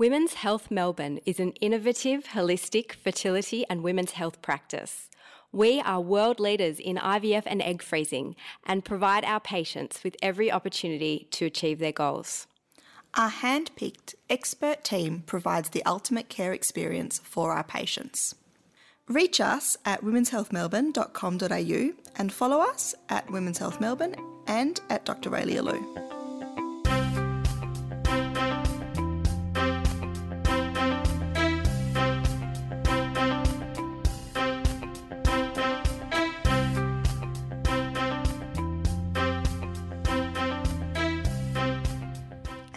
Women's Health Melbourne is an innovative, holistic fertility and women's health practice. We are world leaders in IVF and egg freezing and provide our patients with every opportunity to achieve their goals. Our hand picked expert team provides the ultimate care experience for our patients. Reach us at womenshealthmelbourne.com.au and follow us at Women's Health Melbourne and at Dr. Raelia Lew.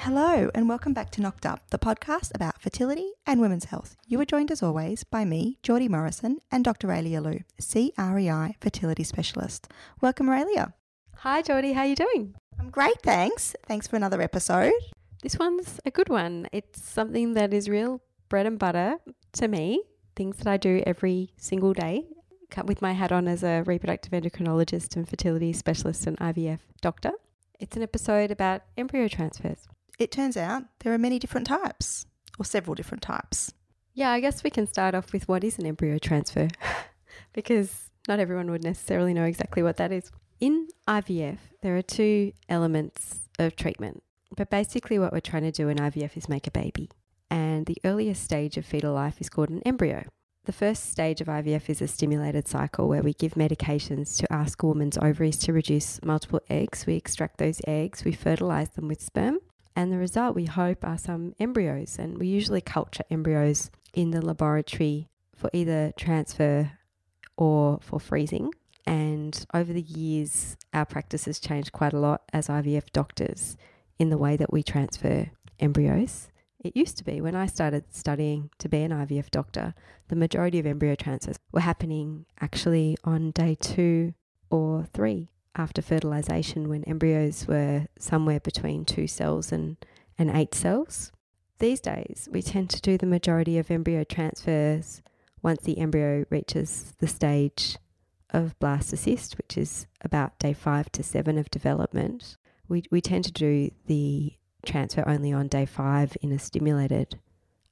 Hello, and welcome back to Knocked Up, the podcast about fertility and women's health. You are joined as always by me, Jordi Morrison, and Dr. Raelia Lew, CREI fertility specialist. Welcome, Raelia. Hi, Jordi. How are you doing? I'm great, thanks. Thanks for another episode. This one's a good one. It's something that is real bread and butter to me, things that I do every single day with my hat on as a reproductive endocrinologist and fertility specialist and IVF doctor. It's an episode about embryo transfers it turns out there are many different types, or several different types. Yeah, I guess we can start off with what is an embryo transfer, because not everyone would necessarily know exactly what that is. In IVF, there are two elements of treatment, but basically, what we're trying to do in IVF is make a baby. And the earliest stage of fetal life is called an embryo. The first stage of IVF is a stimulated cycle where we give medications to ask a woman's ovaries to produce multiple eggs. We extract those eggs, we fertilize them with sperm, and the result, we hope, are some embryos. And we usually culture embryos in the laboratory for either transfer or for freezing. And over the years, our practice has changed quite a lot as IVF doctors in the way that we transfer embryos. It used to be when I started studying to be an IVF doctor, the majority of embryo transfers were happening actually on day two or three after fertilization when embryos were somewhere between two cells and, and eight cells. These days, we tend to do the majority of embryo transfers once the embryo reaches the stage of blastocyst, which is about day five to seven of development. We, we tend to do the transfer only on day five in a stimulated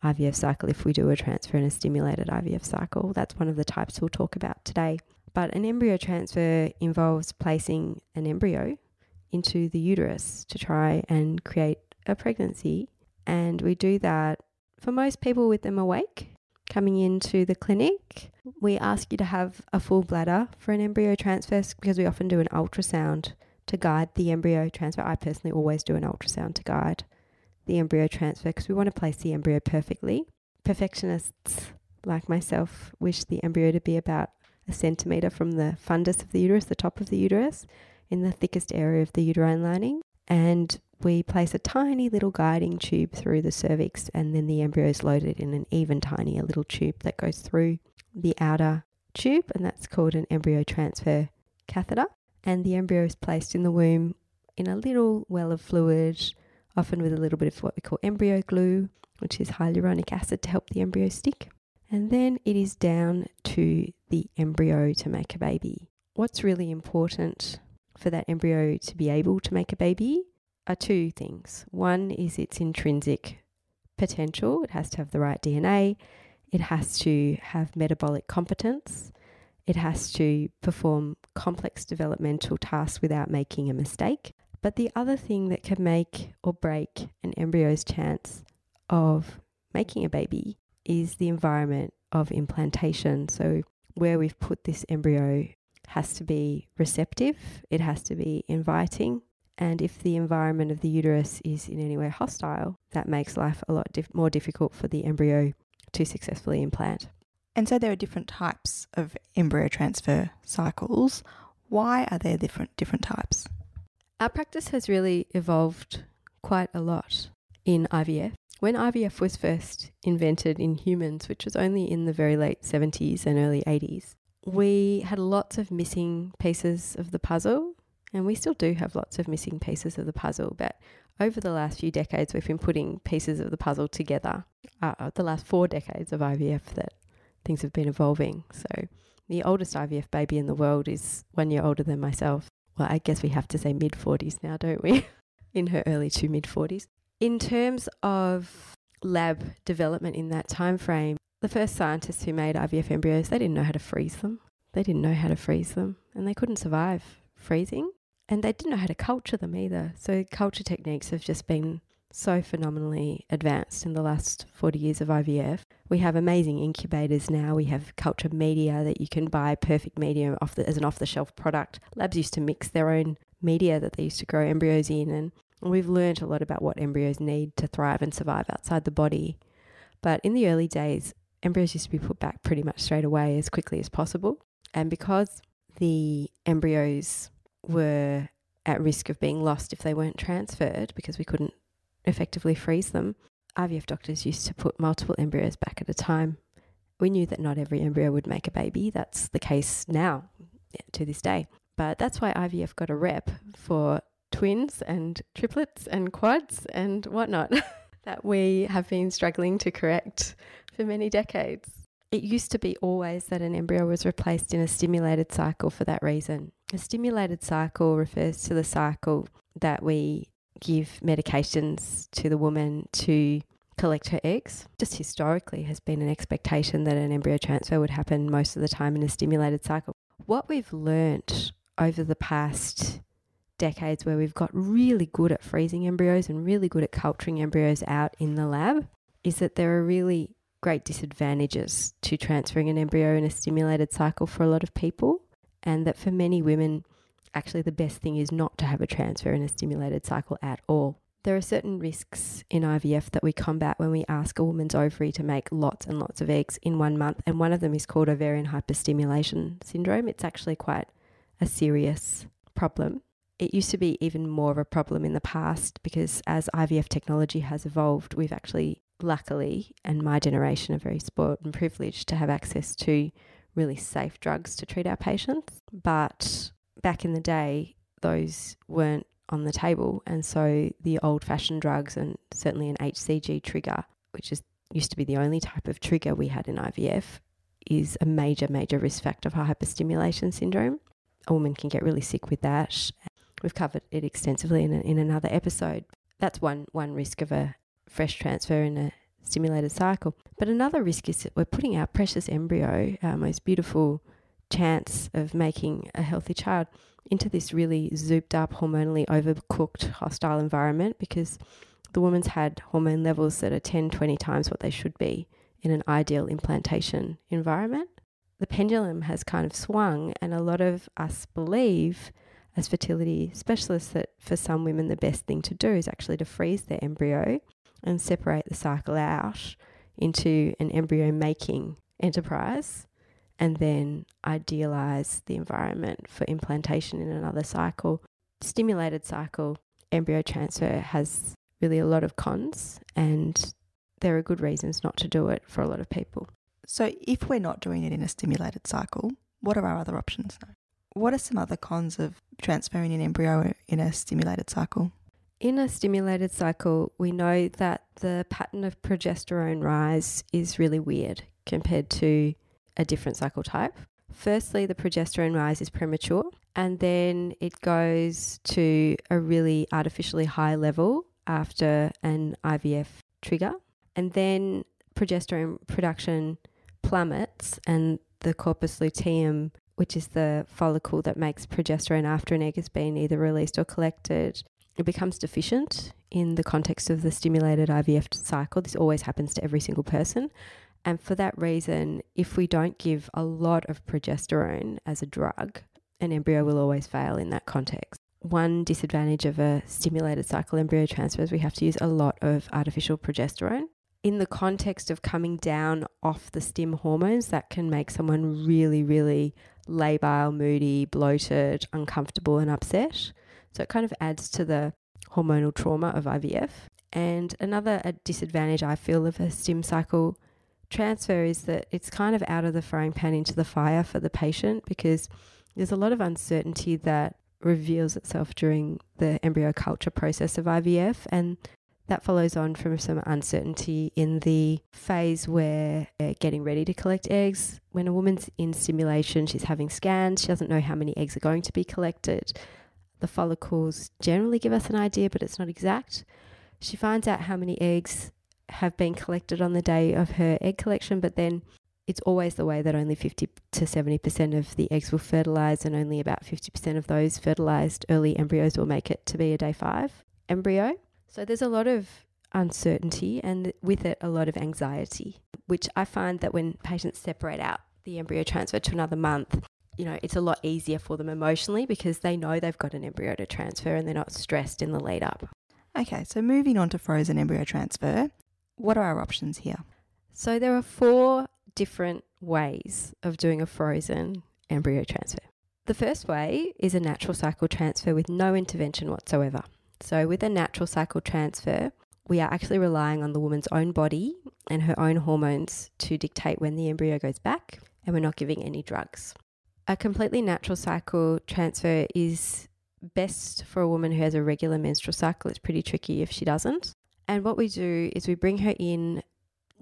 IVF cycle if we do a transfer in a stimulated IVF cycle. That's one of the types we'll talk about today. But an embryo transfer involves placing an embryo into the uterus to try and create a pregnancy. And we do that for most people with them awake. Coming into the clinic, we ask you to have a full bladder for an embryo transfer because we often do an ultrasound to guide the embryo transfer. I personally always do an ultrasound to guide the embryo transfer because we want to place the embryo perfectly. Perfectionists like myself wish the embryo to be about a centimetre from the fundus of the uterus, the top of the uterus, in the thickest area of the uterine lining. And we place a tiny little guiding tube through the cervix, and then the embryo is loaded in an even tinier little tube that goes through the outer tube, and that's called an embryo transfer catheter. And the embryo is placed in the womb in a little well of fluid, often with a little bit of what we call embryo glue, which is hyaluronic acid to help the embryo stick. And then it is down to the embryo to make a baby. What's really important for that embryo to be able to make a baby are two things. One is its intrinsic potential, it has to have the right DNA, it has to have metabolic competence, it has to perform complex developmental tasks without making a mistake. But the other thing that can make or break an embryo's chance of making a baby is the environment of implantation. So, where we've put this embryo has to be receptive, it has to be inviting. And if the environment of the uterus is in any way hostile, that makes life a lot dif- more difficult for the embryo to successfully implant. And so there are different types of embryo transfer cycles. Why are there different different types? Our practice has really evolved quite a lot in IVF. When IVF was first invented in humans, which was only in the very late 70s and early 80s, we had lots of missing pieces of the puzzle, and we still do have lots of missing pieces of the puzzle. But over the last few decades, we've been putting pieces of the puzzle together. Uh, the last four decades of IVF, that things have been evolving. So, the oldest IVF baby in the world is one year older than myself. Well, I guess we have to say mid 40s now, don't we? in her early to mid 40s. In terms of lab development in that time frame, the first scientists who made IVF embryos, they didn't know how to freeze them. They didn't know how to freeze them and they couldn't survive freezing. And they didn't know how to culture them either. So culture techniques have just been so phenomenally advanced in the last 40 years of IVF. We have amazing incubators now. We have culture media that you can buy perfect media off the, as an off the shelf product. Labs used to mix their own media that they used to grow embryos in and we've learned a lot about what embryos need to thrive and survive outside the body. But in the early days, embryos used to be put back pretty much straight away as quickly as possible. And because the embryos were at risk of being lost if they weren't transferred because we couldn't effectively freeze them, IVF doctors used to put multiple embryos back at a time. We knew that not every embryo would make a baby. That's the case now to this day. But that's why IVF got a rep for twins and triplets and quads and whatnot that we have been struggling to correct for many decades. It used to be always that an embryo was replaced in a stimulated cycle for that reason. A stimulated cycle refers to the cycle that we give medications to the woman to collect her eggs. Just historically has been an expectation that an embryo transfer would happen most of the time in a stimulated cycle. What we've learnt over the past decades where we've got really good at freezing embryos and really good at culturing embryos out in the lab is that there are really great disadvantages to transferring an embryo in a stimulated cycle for a lot of people, and that for many women, actually the best thing is not to have a transfer in a stimulated cycle at all. There are certain risks in IVF that we combat when we ask a woman's ovary to make lots and lots of eggs in one month, and one of them is called ovarian hyperstimulation syndrome. It's actually quite a serious problem it used to be even more of a problem in the past because as IVF technology has evolved, we've actually, luckily, and my generation are very spoiled and privileged to have access to really safe drugs to treat our patients. But back in the day, those weren't on the table. And so the old fashioned drugs and certainly an HCG trigger, which is used to be the only type of trigger we had in IVF, is a major, major risk factor for hyperstimulation syndrome. A woman can get really sick with that We've covered it extensively in, a, in another episode. That's one, one risk of a fresh transfer in a stimulated cycle. But another risk is that we're putting our precious embryo, our most beautiful chance of making a healthy child, into this really zooped up, hormonally overcooked, hostile environment because the woman's had hormone levels that are 10, 20 times what they should be in an ideal implantation environment. The pendulum has kind of swung, and a lot of us believe as fertility specialists that for some women the best thing to do is actually to freeze their embryo and separate the cycle out into an embryo making enterprise and then idealize the environment for implantation in another cycle. Stimulated cycle embryo transfer has really a lot of cons and there are good reasons not to do it for a lot of people. So, if we're not doing it in a stimulated cycle, what are our other options? What are some other cons of transferring an embryo in a stimulated cycle? In a stimulated cycle, we know that the pattern of progesterone rise is really weird compared to a different cycle type. Firstly, the progesterone rise is premature, and then it goes to a really artificially high level after an IVF trigger. And then progesterone production plummets, and the corpus luteum which is the follicle that makes progesterone after an egg has been either released or collected, it becomes deficient in the context of the stimulated IVF cycle. This always happens to every single person. And for that reason, if we don't give a lot of progesterone as a drug, an embryo will always fail in that context. One disadvantage of a stimulated cycle embryo transfer is we have to use a lot of artificial progesterone in the context of coming down off the stim hormones, that can make someone really, really labile, moody, bloated, uncomfortable, and upset. So it kind of adds to the hormonal trauma of IVF. And another disadvantage I feel of a stim cycle transfer is that it's kind of out of the frying pan into the fire for the patient because there's a lot of uncertainty that reveals itself during the embryo culture process of IVF. And that follows on from some uncertainty in the phase where they're getting ready to collect eggs. When a woman's in stimulation, she's having scans, she doesn't know how many eggs are going to be collected. The follicles generally give us an idea, but it's not exact. She finds out how many eggs have been collected on the day of her egg collection, but then it's always the way that only 50 to 70% of the eggs will fertilize, and only about 50% of those fertilized early embryos will make it to be a day five embryo. So there's a lot of uncertainty and with it a lot of anxiety, which I find that when patients separate out the embryo transfer to another month, you know, it's a lot easier for them emotionally because they know they've got an embryo to transfer and they're not stressed in the lead up. Okay, so moving on to frozen embryo transfer, what are our options here? So there are four different ways of doing a frozen embryo transfer. The first way is a natural cycle transfer with no intervention whatsoever. So, with a natural cycle transfer, we are actually relying on the woman's own body and her own hormones to dictate when the embryo goes back, and we're not giving any drugs. A completely natural cycle transfer is best for a woman who has a regular menstrual cycle. It's pretty tricky if she doesn't. And what we do is we bring her in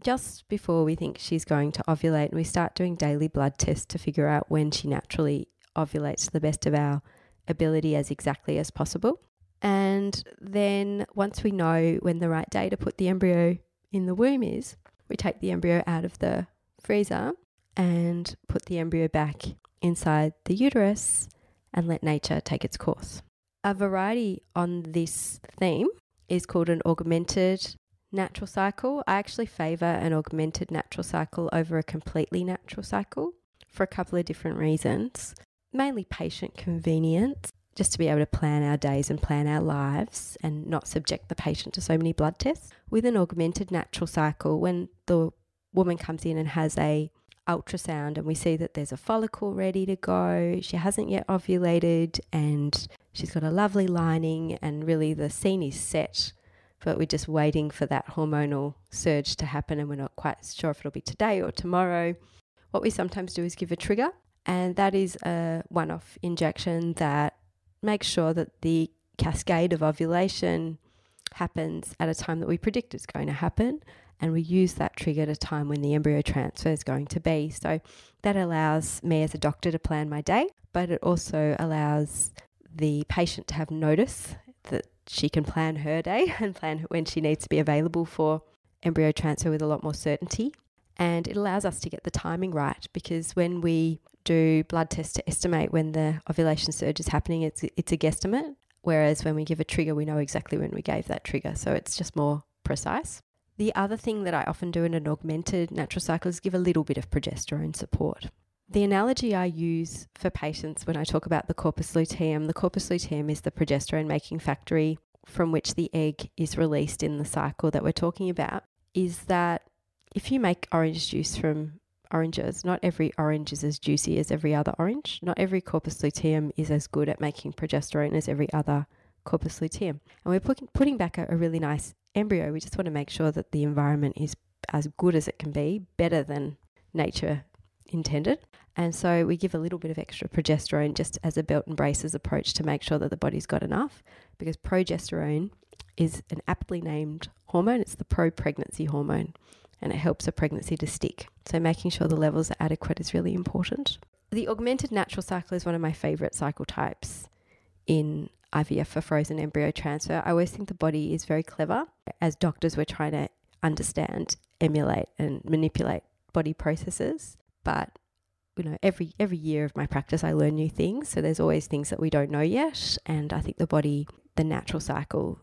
just before we think she's going to ovulate, and we start doing daily blood tests to figure out when she naturally ovulates to the best of our ability as exactly as possible. And then once we know when the right day to put the embryo in the womb is, we take the embryo out of the freezer and put the embryo back inside the uterus and let nature take its course. A variety on this theme is called an augmented natural cycle. I actually favour an augmented natural cycle over a completely natural cycle for a couple of different reasons. Mainly patient convenience just to be able to plan our days and plan our lives and not subject the patient to so many blood tests. With an augmented natural cycle, when the woman comes in and has a ultrasound and we see that there's a follicle ready to go, she hasn't yet ovulated and she's got a lovely lining and really the scene is set but we're just waiting for that hormonal surge to happen and we're not quite sure if it'll be today or tomorrow. What we sometimes do is give a trigger, and that is a one off injection that make sure that the cascade of ovulation happens at a time that we predict it's going to happen. And we use that trigger at a time when the embryo transfer is going to be. So that allows me as a doctor to plan my day, but it also allows the patient to have notice that she can plan her day and plan when she needs to be available for embryo transfer with a lot more certainty. And it allows us to get the timing right because when we do blood tests to estimate when the ovulation surge is happening, it's, it's a guesstimate. Whereas when we give a trigger, we know exactly when we gave that trigger. So it's just more precise. The other thing that I often do in an augmented natural cycle is give a little bit of progesterone support. The analogy I use for patients when I talk about the corpus luteum, the corpus luteum is the progesterone making factory from which the egg is released in the cycle that we're talking about, is that if you make orange juice from oranges, not every orange is as juicy as every other orange. Not every corpus luteum is as good at making progesterone as every other corpus luteum. And we're putting, back a, a really nice embryo. We just want to make sure that the environment is as good as it can be, better than nature intended. And so we give a little bit of extra progesterone just as a belt and braces approach to make sure that the body's got enough because progesterone is an aptly named hormone. It's the pro pregnancy hormone and it helps a pregnancy to stick. So making sure the levels are adequate is really important. The augmented natural cycle is one of my favorite cycle types in IVF for frozen embryo transfer. I always think the body is very clever. As doctors, we're trying to understand, emulate, and manipulate body processes. But you know, every every year of my practice, I learn new things. So there's always things that we don't know yet, and I think the body, the natural cycle,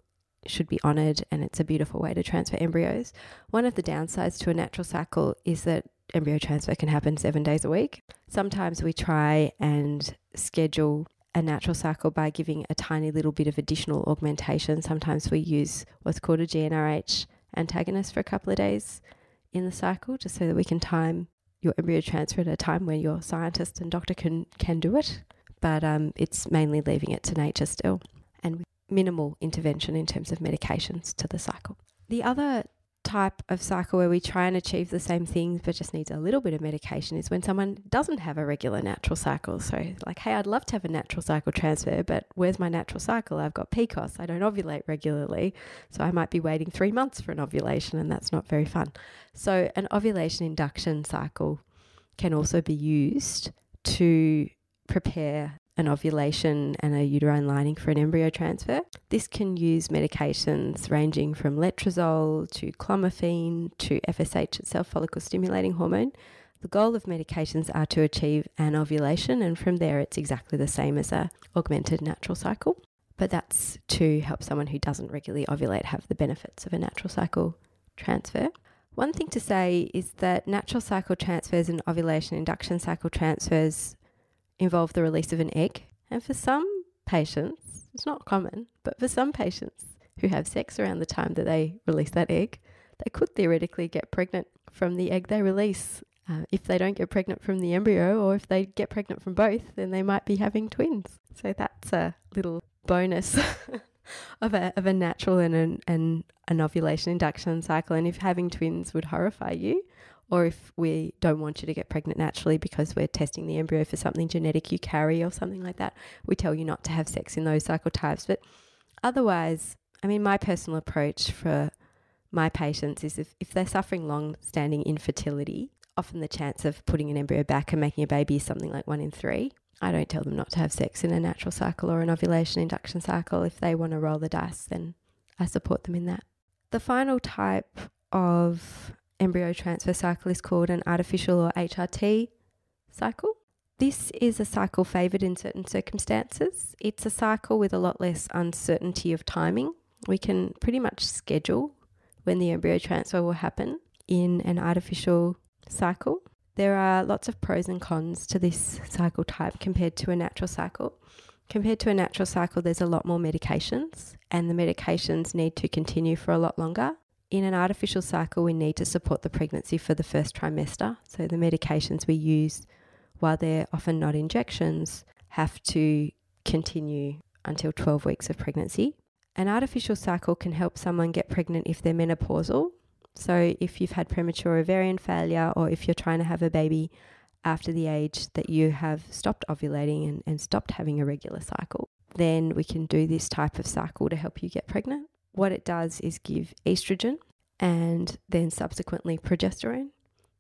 should be honoured and it's a beautiful way to transfer embryos. One of the downsides to a natural cycle is that embryo transfer can happen seven days a week. Sometimes we try and schedule a natural cycle by giving a tiny little bit of additional augmentation. Sometimes we use what's called a GnRH antagonist for a couple of days in the cycle just so that we can time your embryo transfer at a time where your scientist and doctor can, can do it. But um, it's mainly leaving it to nature still. And minimal intervention in terms of medications to the cycle. The other type of cycle where we try and achieve the same things but just needs a little bit of medication is when someone doesn't have a regular natural cycle. So, like, hey, I'd love to have a natural cycle transfer, but where's my natural cycle? I've got PCOS. I don't ovulate regularly. So, I might be waiting three months for an ovulation, and that's not very fun. So, an ovulation induction cycle can also be used to prepare an ovulation and a uterine lining for an embryo transfer. This can use medications ranging from letrozole to clomiphene to FSH itself, follicle stimulating hormone. The goal of medications are to achieve an ovulation, and from there, it's exactly the same as a augmented natural cycle. But that's to help someone who doesn't regularly ovulate have the benefits of a natural cycle transfer. One thing to say is that natural cycle transfers and ovulation induction cycle transfers involve the release of an egg. And for some patients, it's not common, but for some patients who have sex around the time that they release that egg, they could theoretically get pregnant from the egg they release. Uh, if they don't get pregnant from the embryo, or if they get pregnant from both, then they might be having twins. So that's a little bonus of a of a natural and an, and an ovulation induction cycle. And if having twins would horrify you, or if we don't want you to get pregnant naturally because we're testing the embryo for something genetic you carry or something like that, we tell you not to have sex in those cycle types. But otherwise, I mean, my personal approach for my patients is if, if they're suffering long standing infertility, often the chance of putting an embryo back and making a baby is something like one in three. I don't tell them not to have sex in a natural cycle or an ovulation induction cycle. If they want to roll the dice, then I support them in that. The final type of embryo transfer cycle is called an artificial or HRT cycle. This is a cycle favoured in certain circumstances. It's a cycle with a lot less uncertainty of timing. We can pretty much schedule when the embryo transfer will happen in an artificial cycle. There are lots of pros and cons to this cycle type compared to a natural cycle. Compared to a natural cycle, there's a lot more medications, and the medications need to continue for a lot longer. In an artificial cycle, we need to support the pregnancy for the first trimester. So, the medications we use, while they're often not injections, have to continue until 12 weeks of pregnancy. An artificial cycle can help someone get pregnant if they're menopausal, so, if you've had premature ovarian failure or if you're trying to have a baby after the age that you have stopped ovulating and, and stopped having a regular cycle, then we can do this type of cycle to help you get pregnant. What it does is give estrogen and then subsequently progesterone.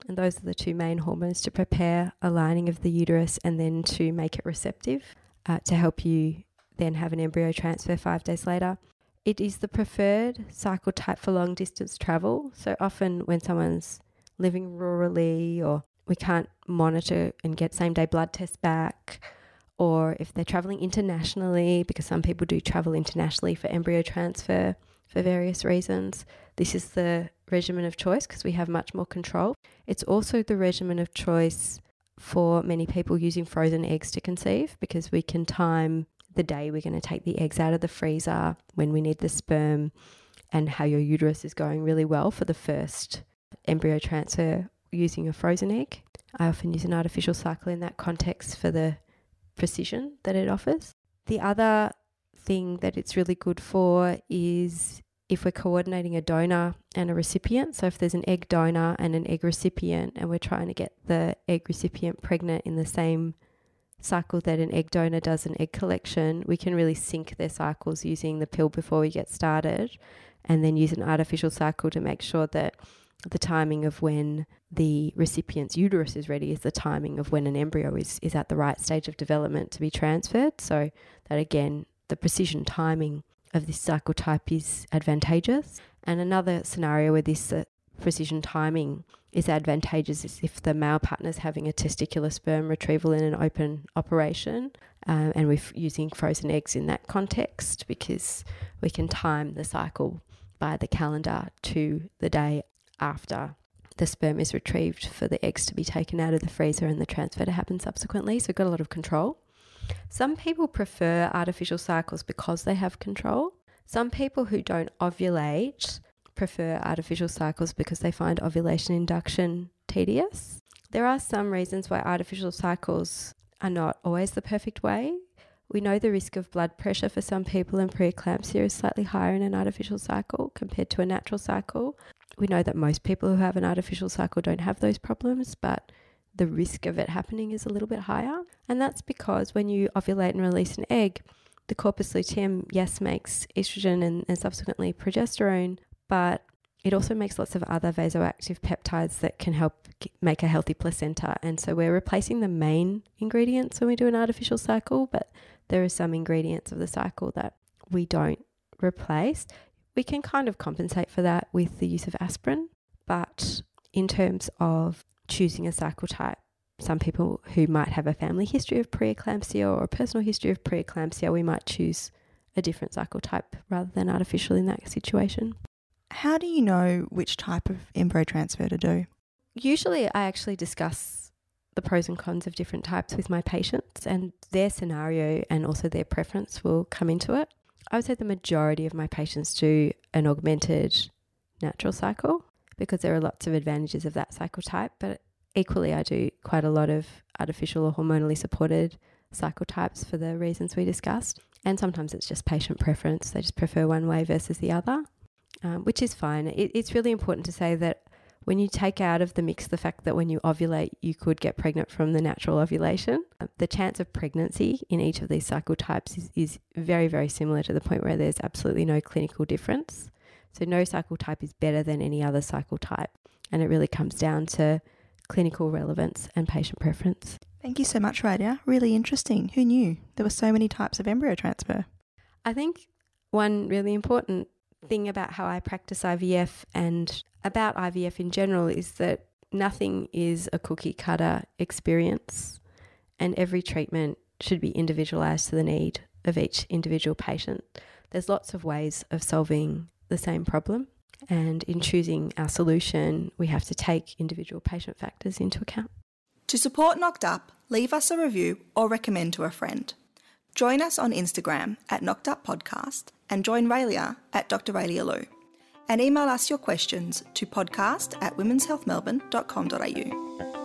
And those are the two main hormones to prepare a lining of the uterus and then to make it receptive uh, to help you then have an embryo transfer five days later. It is the preferred cycle type for long distance travel. So often when someone's living rurally or we can't monitor and get same day blood tests back, or if they're traveling internationally, because some people do travel internationally for embryo transfer for various reasons, this is the regimen of choice because we have much more control. It's also the regimen of choice for many people using frozen eggs to conceive because we can time the day we're going to take the eggs out of the freezer, when we need the sperm, and how your uterus is going really well for the first embryo transfer using a frozen egg. I often use an artificial cycle in that context for the precision that it offers. The other thing that it's really good for is if we're coordinating a donor and a recipient. So, if there's an egg donor and an egg recipient, and we're trying to get the egg recipient pregnant in the same cycle that an egg donor does an egg collection, we can really sync their cycles using the pill before we get started and then use an artificial cycle to make sure that the timing of when the recipient's uterus is ready is the timing of when an embryo is, is at the right stage of development to be transferred. So that again, the precision timing of this cycle type is advantageous. And another scenario where this uh, precision timing is advantageous is if the male partner is having a testicular sperm retrieval in an open operation. Um, and we're using frozen eggs in that context because we can time the cycle by the calendar to the day after the sperm is retrieved for the eggs to be taken out of the freezer and the transfer to happen subsequently. So we've got a lot of control. Some people prefer artificial cycles because they have control. Some people who don't ovulate prefer artificial cycles because they find ovulation induction tedious. There are some reasons why artificial cycles are not always the perfect way. We know the risk of blood pressure for some people and preeclampsia is slightly higher in an artificial cycle compared to a natural cycle. We know that most people who have an artificial cycle don't have those problems, but the risk of it happening is a little bit higher. And that's because when you ovulate and release an egg, the corpus luteum, yes, makes estrogen and, and subsequently progesterone, but it also makes lots of other vasoactive peptides that can help make a healthy placenta. And so we're replacing the main ingredients when we do an artificial cycle, but there are some ingredients of the cycle that we don't replace. We can kind of compensate for that with the use of aspirin, but in terms of choosing a cycle type, some people who might have a family history of preeclampsia or a personal history of preeclampsia, we might choose a different cycle type rather than artificial in that situation. How do you know which type of embryo transfer to do? Usually, I actually discuss the pros and cons of different types with my patients, and their scenario and also their preference will come into it. I would say the majority of my patients do an augmented natural cycle because there are lots of advantages of that cycle type, but equally, I do quite a lot of artificial or hormonally supported cycle types for the reasons we discussed. And sometimes it's just patient preference, they just prefer one way versus the other um, which is fine. It, it's really important to say that when you take out of the mix the fact that when you ovulate, you could get pregnant from the natural ovulation, uh, the chance of pregnancy in each of these cycle types is, is very, very similar to the point where there's absolutely no clinical difference. So, no cycle type is better than any other cycle type. And it really comes down to clinical relevance and patient preference. Thank you so much, Raelia. Really interesting. Who knew there were so many types of embryo transfer? I think one really important thing about how I practice IVF and about IVF in general is that nothing is a cookie cutter experience, and every treatment should be individualized to the need of each individual patient. There's lots of ways of solving the same problem, and in choosing our solution, we have to take individual patient factors into account. To support Knocked Up, leave us a review or recommend to a friend. Join us on Instagram at Knocked Up Podcast and join Raelia at Dr. Raelia Lew. And email us your questions to podcast at womenshealthmelbourne.com.au.